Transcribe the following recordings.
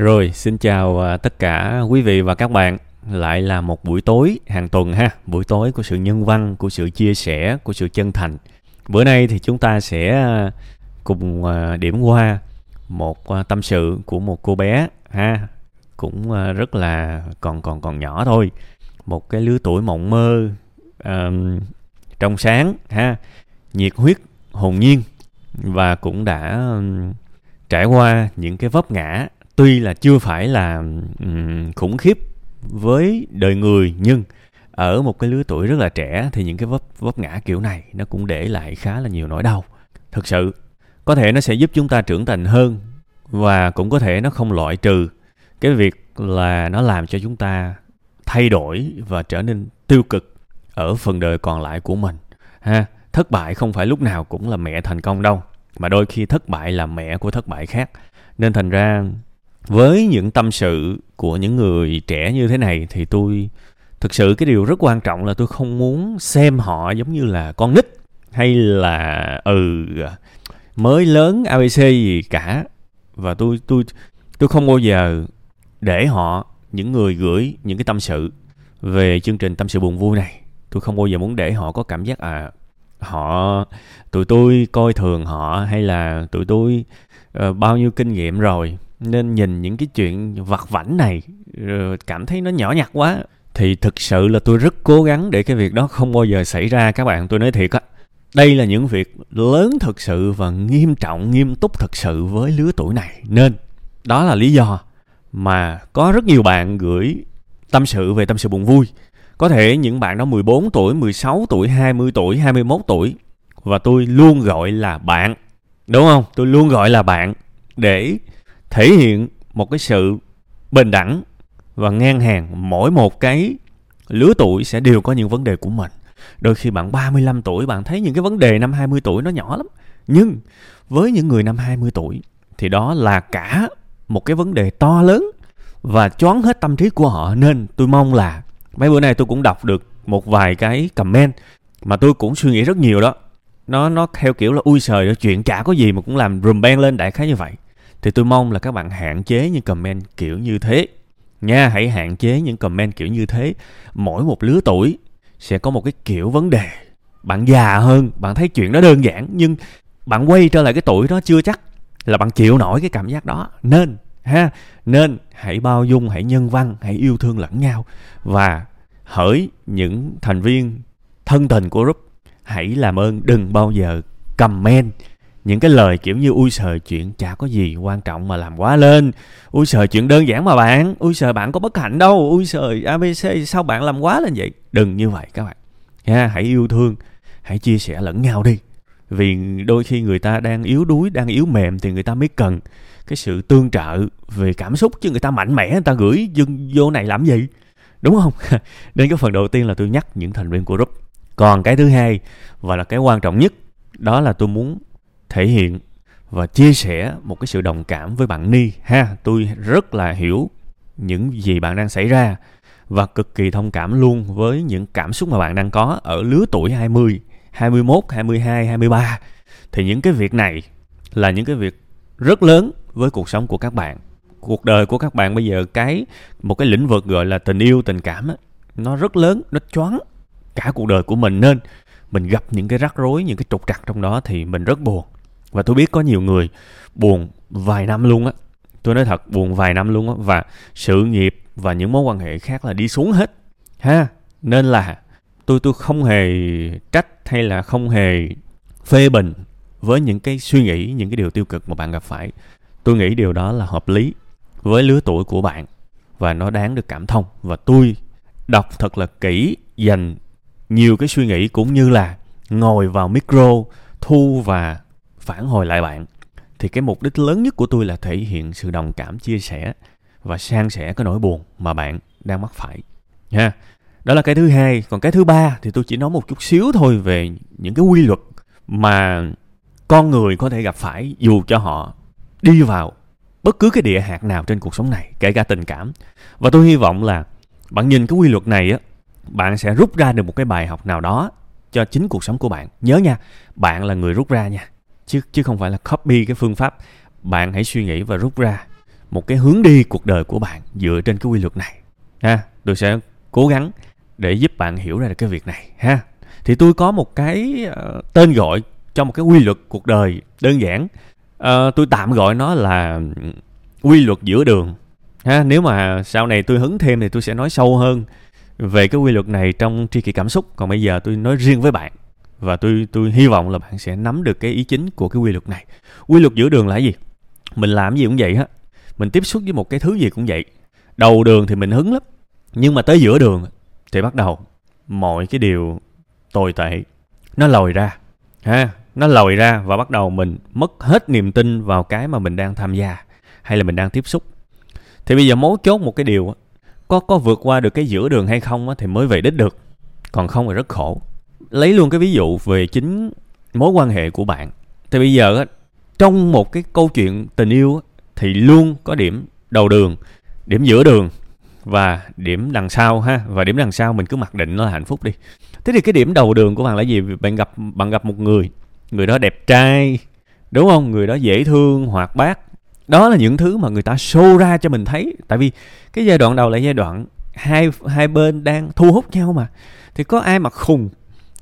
Rồi, xin chào à, tất cả quý vị và các bạn. Lại là một buổi tối hàng tuần ha, buổi tối của sự nhân văn, của sự chia sẻ, của sự chân thành. Bữa nay thì chúng ta sẽ à, cùng à, điểm qua một tâm sự của một cô bé ha, cũng rất là còn còn còn nhỏ thôi. Một cái lứa tuổi mộng mơ um, trong sáng ha, nhiệt huyết, hồn nhiên và cũng đã um, trải qua những cái vấp ngã tuy là chưa phải là um, khủng khiếp với đời người nhưng ở một cái lứa tuổi rất là trẻ thì những cái vấp vấp ngã kiểu này nó cũng để lại khá là nhiều nỗi đau. Thực sự có thể nó sẽ giúp chúng ta trưởng thành hơn và cũng có thể nó không loại trừ cái việc là nó làm cho chúng ta thay đổi và trở nên tiêu cực ở phần đời còn lại của mình. Ha thất bại không phải lúc nào cũng là mẹ thành công đâu mà đôi khi thất bại là mẹ của thất bại khác. Nên thành ra với những tâm sự của những người trẻ như thế này thì tôi, thực sự cái điều rất quan trọng là tôi không muốn xem họ giống như là con nít hay là ừ mới lớn abc gì cả. Và tôi tôi tôi không bao giờ để họ, những người gửi những cái tâm sự về chương trình tâm sự buồn vui này. Tôi không bao giờ muốn để họ có cảm giác à họ tụi tôi coi thường họ hay là tụi tôi uh, bao nhiêu kinh nghiệm rồi nên nhìn những cái chuyện vặt vảnh này uh, cảm thấy nó nhỏ nhặt quá. Thì thực sự là tôi rất cố gắng để cái việc đó không bao giờ xảy ra các bạn tôi nói thiệt á. Đây là những việc lớn thực sự và nghiêm trọng nghiêm túc thực sự với lứa tuổi này. Nên đó là lý do mà có rất nhiều bạn gửi tâm sự về tâm sự buồn vui có thể những bạn đó 14 tuổi, 16 tuổi, 20 tuổi, 21 tuổi và tôi luôn gọi là bạn. Đúng không? Tôi luôn gọi là bạn để thể hiện một cái sự bình đẳng và ngang hàng mỗi một cái lứa tuổi sẽ đều có những vấn đề của mình. Đôi khi bạn 35 tuổi bạn thấy những cái vấn đề năm 20 tuổi nó nhỏ lắm. Nhưng với những người năm 20 tuổi thì đó là cả một cái vấn đề to lớn và choáng hết tâm trí của họ nên tôi mong là mấy bữa nay tôi cũng đọc được một vài cái comment mà tôi cũng suy nghĩ rất nhiều đó. Nó nó theo kiểu là, ui sời chuyện chả có gì mà cũng làm rùm beng lên đại khái như vậy. Thì tôi mong là các bạn hạn chế những comment kiểu như thế. Nha, hãy hạn chế những comment kiểu như thế. Mỗi một lứa tuổi sẽ có một cái kiểu vấn đề. Bạn già hơn, bạn thấy chuyện đó đơn giản, nhưng bạn quay trở lại cái tuổi đó chưa chắc là bạn chịu nổi cái cảm giác đó. Nên ha? Nên hãy bao dung, hãy nhân văn, hãy yêu thương lẫn nhau. Và hỡi những thành viên thân tình của group, hãy làm ơn đừng bao giờ comment những cái lời kiểu như ui sờ chuyện chả có gì quan trọng mà làm quá lên. Ui sờ chuyện đơn giản mà bạn. Ui sờ bạn có bất hạnh đâu. Ui sờ abc sao bạn làm quá lên vậy? Đừng như vậy các bạn. Ha, hãy yêu thương, hãy chia sẻ lẫn nhau đi. Vì đôi khi người ta đang yếu đuối, đang yếu mềm thì người ta mới cần cái sự tương trợ về cảm xúc chứ người ta mạnh mẽ người ta gửi dân vô này làm gì? Đúng không? Nên cái phần đầu tiên là tôi nhắc những thành viên của group. Còn cái thứ hai và là cái quan trọng nhất đó là tôi muốn thể hiện và chia sẻ một cái sự đồng cảm với bạn Ni ha. Tôi rất là hiểu những gì bạn đang xảy ra và cực kỳ thông cảm luôn với những cảm xúc mà bạn đang có ở lứa tuổi 20, 21, 22, 23 thì những cái việc này là những cái việc rất lớn với cuộc sống của các bạn. Cuộc đời của các bạn bây giờ cái, một cái lĩnh vực gọi là tình yêu, tình cảm á, nó rất lớn, nó choáng cả cuộc đời của mình. Nên mình gặp những cái rắc rối, những cái trục trặc trong đó thì mình rất buồn. Và tôi biết có nhiều người buồn vài năm luôn á. Tôi nói thật, buồn vài năm luôn á. Và sự nghiệp và những mối quan hệ khác là đi xuống hết. Ha, nên là tôi tôi không hề trách hay là không hề phê bình với những cái suy nghĩ, những cái điều tiêu cực mà bạn gặp phải tôi nghĩ điều đó là hợp lý với lứa tuổi của bạn và nó đáng được cảm thông. Và tôi đọc thật là kỹ, dành nhiều cái suy nghĩ cũng như là ngồi vào micro thu và phản hồi lại bạn, thì cái mục đích lớn nhất của tôi là thể hiện sự đồng cảm, chia sẻ và san sẻ cái nỗi buồn mà bạn đang mắc phải. Ha, đó là cái thứ hai. Còn cái thứ ba thì tôi chỉ nói một chút xíu thôi về những cái quy luật mà con người có thể gặp phải dù cho họ đi vào bất cứ cái địa hạt nào trên cuộc sống này kể cả tình cảm. Và tôi hy vọng là bạn nhìn cái quy luật này á bạn sẽ rút ra được một cái bài học nào đó cho chính cuộc sống của bạn. Nhớ nha bạn là người rút ra nha chứ chứ không phải là copy cái phương pháp. Bạn hãy suy nghĩ và rút ra một cái hướng đi cuộc đời của bạn dựa trên cái quy luật này ha. Tôi sẽ cố gắng để giúp bạn hiểu ra được cái việc này ha. Thì tôi có một cái uh, tên gọi cho một cái quy luật cuộc đời đơn giản uh, tôi tạm gọi nó là ừ, quy luật giữa đường. Ha nếu mà sau này tôi hứng thêm thì tôi sẽ nói sâu hơn về cái quy luật này trong tri kỷ cảm xúc. Còn bây giờ tôi nói riêng với bạn và tôi tôi hy vọng là bạn sẽ nắm được cái ý chính của cái quy luật này. Quy luật giữa đường là gì? Mình làm gì cũng vậy á mình tiếp xúc với một cái thứ gì cũng vậy. Đầu đường thì mình hứng lắm nhưng mà tới giữa đường thì bắt đầu mọi cái điều tồi tệ nó lòi ra. Ha nó lòi ra và bắt đầu mình mất hết niềm tin vào cái mà mình đang tham gia hay là mình đang tiếp xúc. Thì bây giờ mấu chốt một cái điều có có vượt qua được cái giữa đường hay không thì mới về đích được, còn không thì rất khổ. Lấy luôn cái ví dụ về chính mối quan hệ của bạn. Thì bây giờ trong một cái câu chuyện tình yêu thì luôn có điểm đầu đường, điểm giữa đường và điểm đằng sau ha, và điểm đằng sau mình cứ mặc định nó là hạnh phúc đi. Thế thì cái điểm đầu đường của bạn là gì? Bạn gặp bạn gặp một người người đó đẹp trai, đúng không? Người đó dễ thương, hoạt bát. Đó là những thứ mà người ta show ra cho mình thấy. Tại vì cái giai đoạn đầu là giai đoạn hai hai bên đang thu hút nhau mà. Thì có ai mà khùng,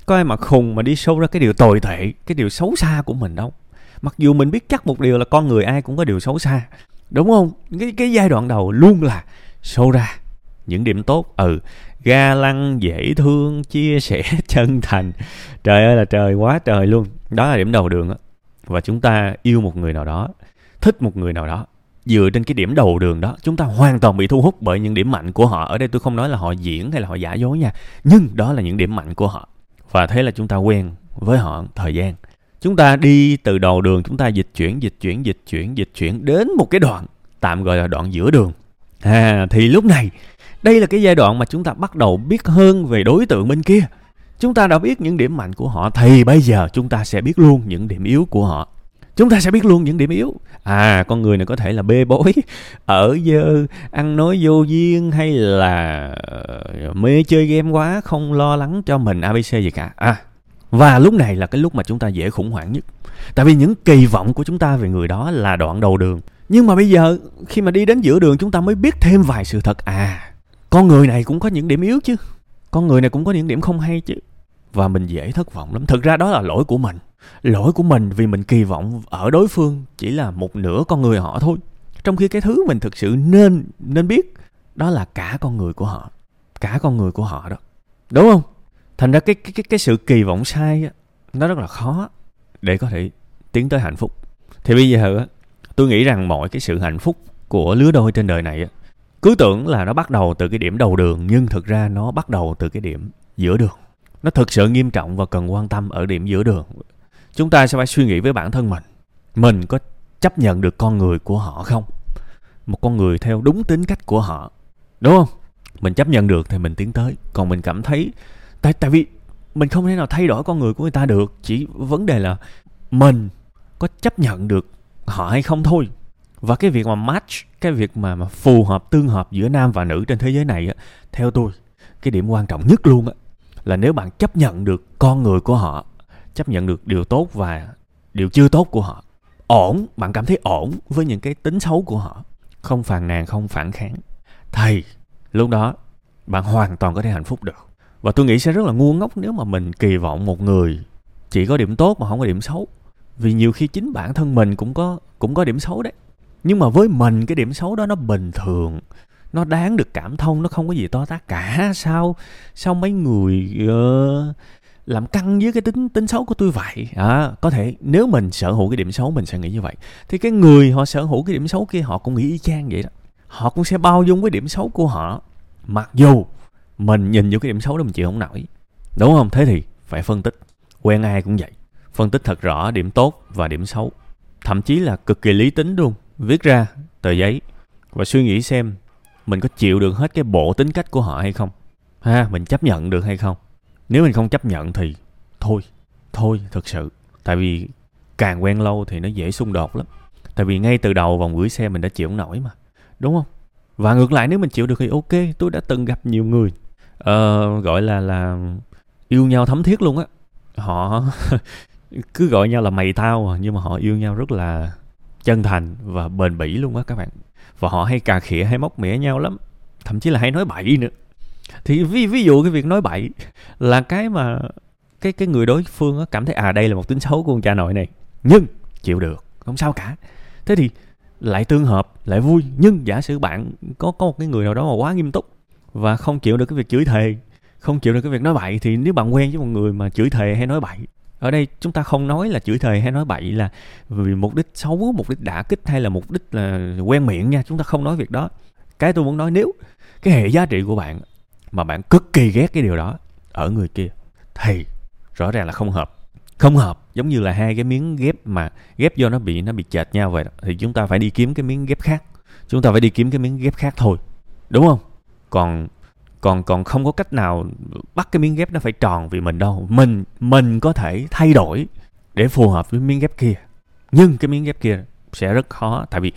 có ai mà khùng mà đi show ra cái điều tồi tệ, cái điều xấu xa của mình đâu. Mặc dù mình biết chắc một điều là con người ai cũng có điều xấu xa. Đúng không? Cái cái giai đoạn đầu luôn là show ra những điểm tốt. Ừ ga lăng dễ thương, chia sẻ chân thành. Trời ơi là trời, quá trời luôn đó là điểm đầu đường á. Và chúng ta yêu một người nào đó, thích một người nào đó, dựa trên cái điểm đầu đường đó, chúng ta hoàn toàn bị thu hút bởi những điểm mạnh của họ. Ở đây tôi không nói là họ diễn hay là họ giả dối nha, nhưng đó là những điểm mạnh của họ. Và thế là chúng ta quen với họ thời gian. Chúng ta đi từ đầu đường, chúng ta dịch chuyển dịch chuyển dịch chuyển dịch chuyển đến một cái đoạn tạm gọi là đoạn giữa đường. À thì lúc này, đây là cái giai đoạn mà chúng ta bắt đầu biết hơn về đối tượng bên kia chúng ta đã biết những điểm mạnh của họ, thì bây giờ chúng ta sẽ biết luôn những điểm yếu của họ. Chúng ta sẽ biết luôn những điểm yếu. À con người này có thể là bê bối, ở dơ, ăn nói vô duyên, hay là ờ, mê chơi game quá, không lo lắng cho mình abc gì cả. À và lúc này là cái lúc mà chúng ta dễ khủng hoảng nhất. Tại vì những kỳ vọng của chúng ta về người đó là đoạn đầu đường. Nhưng mà bây giờ, khi mà đi đến giữa đường, chúng ta mới biết thêm vài sự thật. À con người này cũng có những điểm yếu chứ. Con người này cũng có những điểm không hay chứ và mình dễ thất vọng lắm. Thực ra đó là lỗi của mình. Lỗi của mình vì mình kỳ vọng ở đối phương chỉ là một nửa con người họ thôi. Trong khi cái thứ mình thực sự nên nên biết đó là cả con người của họ. Cả con người của họ đó. Đúng không? Thành ra cái cái cái, cái sự kỳ vọng sai á nó rất là khó để có thể tiến tới hạnh phúc. Thì bây giờ tôi nghĩ rằng mọi cái sự hạnh phúc của lứa đôi trên đời này cứ tưởng là nó bắt đầu từ cái điểm đầu đường nhưng thực ra nó bắt đầu từ cái điểm giữa đường nó thực sự nghiêm trọng và cần quan tâm ở điểm giữa đường. Chúng ta sẽ phải suy nghĩ với bản thân mình. Mình có chấp nhận được con người của họ không? Một con người theo đúng tính cách của họ. Đúng không? Mình chấp nhận được thì mình tiến tới. Còn mình cảm thấy, tại tại vì mình không thể nào thay đổi con người của người ta được. Chỉ vấn đề là mình có chấp nhận được họ hay không thôi. Và cái việc mà match, cái việc mà mà phù hợp, tương hợp giữa nam và nữ trên thế giới này á, theo tôi, cái điểm quan trọng nhất luôn á là nếu bạn chấp nhận được con người của họ, chấp nhận được điều tốt và điều chưa tốt của họ, ổn, bạn cảm thấy ổn với những cái tính xấu của họ, không phàn nàn, không phản kháng thì lúc đó bạn hoàn toàn có thể hạnh phúc được. Và tôi nghĩ sẽ rất là ngu ngốc nếu mà mình kỳ vọng một người chỉ có điểm tốt mà không có điểm xấu. Vì nhiều khi chính bản thân mình cũng có cũng có điểm xấu đấy. Nhưng mà với mình, cái điểm xấu đó nó bình thường nó đáng được cảm thông nó không có gì to tát cả. Sao sao mấy người uh, làm căng với cái tính tính xấu của tôi vậy? À, có thể nếu mình sở hữu cái điểm xấu mình sẽ nghĩ như vậy. Thì cái người họ sở hữu cái điểm xấu kia họ cũng nghĩ y chang vậy đó. Họ cũng sẽ bao dung với điểm xấu của họ. Mặc dù mình nhìn vô cái điểm xấu đó mình chịu không nổi. Đúng không? Thế thì phải phân tích. Quen ai cũng vậy. Phân tích thật rõ điểm tốt và điểm xấu. Thậm chí là cực kỳ lý tính luôn. Viết ra tờ giấy và suy nghĩ xem mình có chịu được hết cái bộ tính cách của họ hay không? Ha mình chấp nhận được hay không? Nếu mình không chấp nhận thì thôi thôi thực sự. Tại vì càng quen lâu thì nó dễ xung đột lắm. Tại vì ngay từ đầu vòng gửi xe mình đã chịu không nổi mà đúng không? Và ngược lại nếu mình chịu được thì ok tôi đã từng gặp nhiều người uh, gọi là là yêu nhau thấm thiết luôn á. Họ cứ gọi nhau là mày tao à, nhưng mà họ yêu nhau rất là chân thành và bền bỉ luôn á các bạn và họ hay cà khịa, hay móc mỉa nhau lắm. Thậm chí là hay nói bậy nữa. Thì ví ví dụ cái việc nói bậy là cái mà cái cái người đối phương cảm thấy à đây là một tính xấu của ông cha nội này, nhưng chịu được, không sao cả. Thế thì lại tương hợp, lại vui, nhưng giả sử bạn có có một cái người nào đó mà quá nghiêm túc và không chịu được cái việc chửi thề, không chịu được cái việc nói bậy, thì nếu bạn quen với một người mà chửi thề hay nói bậy ở đây chúng ta không nói là chửi thề hay nói bậy là vì mục đích xấu, mục đích đả kích hay là mục đích là quen miệng nha, chúng ta không nói việc đó. Cái tôi muốn nói, nếu cái hệ giá trị của bạn mà bạn cực kỳ ghét cái điều đó ở người kia, thì rõ ràng là không hợp. Không hợp, giống như là hai cái miếng ghép mà ghép do nó bị nó bị chệch nhau vậy đó. thì chúng ta phải đi kiếm cái miếng ghép khác. Chúng ta phải đi kiếm cái miếng ghép khác thôi, đúng không? Còn còn còn không có cách nào bắt cái miếng ghép nó phải tròn vì mình đâu. Mình mình có thể thay đổi để phù hợp với miếng ghép kia. Nhưng cái miếng ghép kia sẽ rất khó tại vì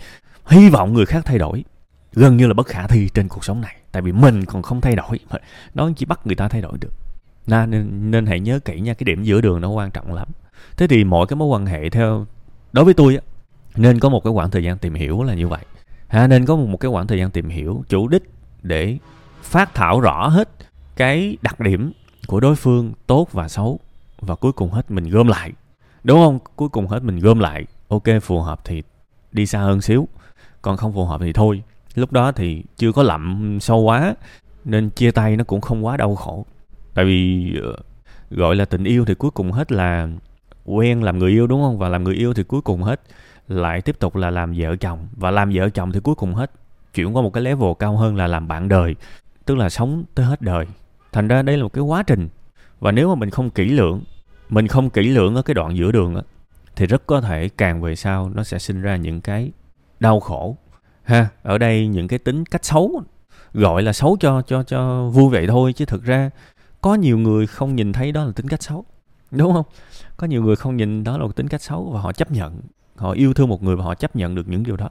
hy vọng người khác thay đổi gần như là bất khả thi trên cuộc sống này. Tại vì mình còn không thay đổi nó chỉ bắt người ta thay đổi được. Nên nên hãy nhớ kỹ nha cái điểm giữa đường nó quan trọng lắm. Thế thì mọi cái mối quan hệ theo đối với tôi á nên có một cái khoảng thời gian tìm hiểu là như vậy. Ha nên có một, một cái khoảng thời gian tìm hiểu chủ đích để phát thảo rõ hết cái đặc điểm của đối phương tốt và xấu, và cuối cùng hết mình gom lại. Đúng không? Cuối cùng hết mình gom lại. Ok, phù hợp thì đi xa hơn xíu. Còn không phù hợp thì thôi. Lúc đó thì chưa có lậm sâu quá, nên chia tay nó cũng không quá đau khổ. Tại vì ờ, gọi là tình yêu thì cuối cùng hết là quen làm người yêu, đúng không? Và làm người yêu thì cuối cùng hết lại tiếp tục là làm vợ chồng. Và làm vợ chồng thì cuối cùng hết chuyển qua một cái level cao hơn là làm bạn đời tức là sống tới hết đời. Thành ra đây là một cái quá trình. Và nếu mà mình không kỹ lưỡng, mình không kỹ lưỡng ở cái đoạn giữa đường á, thì rất có thể càng về sau nó sẽ sinh ra những cái đau khổ. Ha, ở đây những cái tính cách xấu, gọi là xấu cho cho cho vui vậy thôi, chứ thực ra có nhiều người không nhìn thấy đó là tính cách xấu, đúng không? Có nhiều người không nhìn đó là một tính cách xấu và họ chấp nhận, họ yêu thương một người và họ chấp nhận được những điều đó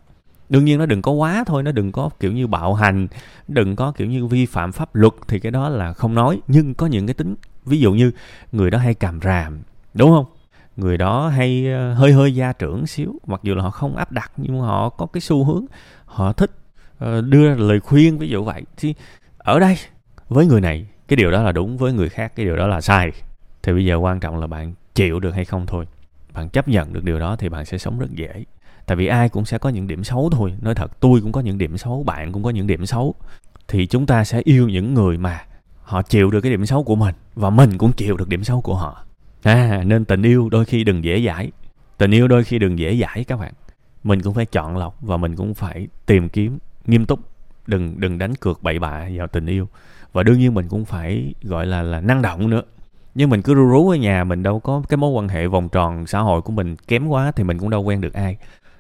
đương nhiên nó đừng có quá thôi, nó đừng có kiểu như bạo hành, đừng có kiểu như vi phạm pháp luật thì cái đó là không nói. Nhưng có những cái tính, ví dụ như người đó hay càm ràm, đúng không? Người đó hay ờ, hơi hơi gia trưởng xíu, mặc dù là họ không áp đặt nhưng mà họ có cái xu hướng, họ thích ờ, đưa lời khuyên, ví dụ vậy. Thì ở đây, với người này, cái điều đó là đúng, với người khác cái điều đó là sai. Thì bây giờ quan trọng là bạn chịu được hay không thôi. Bạn chấp nhận được điều đó thì bạn sẽ sống rất dễ tại vì ai cũng sẽ có những điểm xấu thôi. Nói thật, tôi cũng có những điểm xấu, bạn cũng có những điểm xấu. Thì chúng ta sẽ yêu những người mà họ chịu được cái điểm xấu của mình và mình cũng chịu được điểm xấu của họ. À nên tình yêu đôi khi đừng dễ dãi. Tình yêu đôi khi đừng dễ dãi các bạn. Mình cũng phải chọn lọc và mình cũng phải tìm kiếm nghiêm túc. Đừng đừng đánh cược bậy bạ vào tình yêu. Và đương nhiên mình cũng phải, gọi là là năng động nữa. Nhưng mình cứ rú rú ở nhà, mình đâu có cái mối quan hệ vòng tròn xã hội của mình kém quá thì mình cũng đâu quen được ai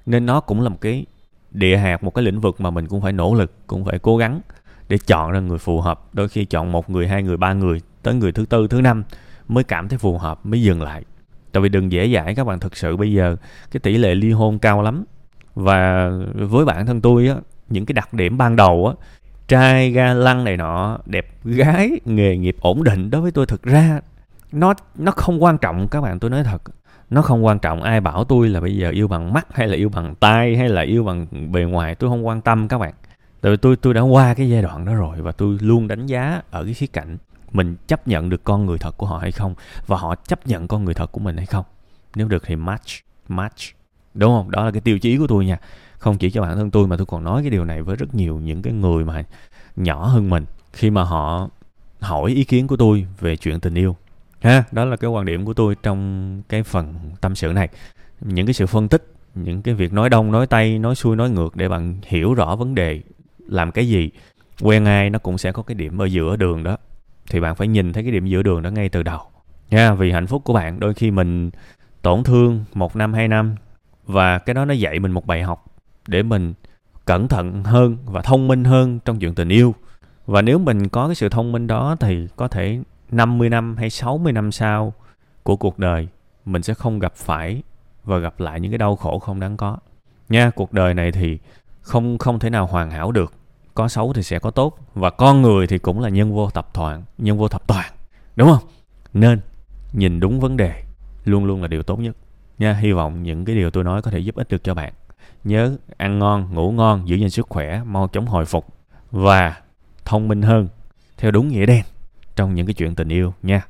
nên nó cũng là một cái địa hạt, một cái lĩnh vực mà mình cũng phải nỗ lực, cũng phải cố gắng để chọn ra người phù hợp. Đôi khi chọn một người, hai người, ba người, tới người thứ tư, thứ năm mới cảm thấy phù hợp, mới dừng lại. Tại vì đừng dễ dãi các bạn thực sự. Bây giờ cái tỷ lệ ly hôn cao lắm. Và với bản thân tôi á, những cái đặc điểm ban đầu á, trai ga lăng này nọ, đẹp gái, nghề nghiệp ổn định, đối với tôi thực ra nó nó không quan trọng. Các bạn, tôi nói thật nó không quan trọng ai bảo tôi là bây giờ yêu bằng mắt hay là yêu bằng tai hay là yêu bằng bề ngoài, tôi không quan tâm các bạn. Tại vì tôi tôi đã qua cái giai đoạn đó rồi và tôi luôn đánh giá ở cái khía cạnh mình chấp nhận được con người thật của họ hay không và họ chấp nhận con người thật của mình hay không. Nếu được thì match match. Đúng không? Đó là cái tiêu chí của tôi nha. Không chỉ cho bản thân tôi mà tôi còn nói cái điều này với rất nhiều những cái người mà nhỏ hơn mình. Khi mà họ hỏi ý kiến của tôi về chuyện tình yêu ha, đó là cái quan điểm của tôi trong cái phần tâm sự này. Những cái sự phân tích, những cái việc nói đông, nói tây, nói xuôi, nói ngược để bạn hiểu rõ vấn đề làm cái gì, quen ai nó cũng sẽ có cái điểm ở giữa đường đó. Thì bạn phải nhìn thấy cái điểm giữa đường đó ngay từ đầu. Nha vì hạnh phúc của bạn đôi khi mình tổn thương một năm, hai năm và cái đó nó dạy mình một bài học để mình cẩn thận hơn và thông minh hơn trong chuyện tình yêu. Và nếu mình có cái sự thông minh đó thì có thể 50 năm hay 60 năm sau của cuộc đời mình sẽ không gặp phải và gặp lại những cái đau khổ không đáng có. Nha, cuộc đời này thì không không thể nào hoàn hảo được. Có xấu thì sẽ có tốt và con người thì cũng là nhân vô tập toàn, nhân vô thập toàn. Đúng không? Nên nhìn đúng vấn đề luôn luôn là điều tốt nhất. Nha, hy vọng những cái điều tôi nói có thể giúp ích được cho bạn. nhớ ăn ngon ngủ ngon giữ gìn sức khỏe mau chóng hồi phục và thông minh hơn theo đúng nghĩa đen trong những cái chuyện tình yêu nha.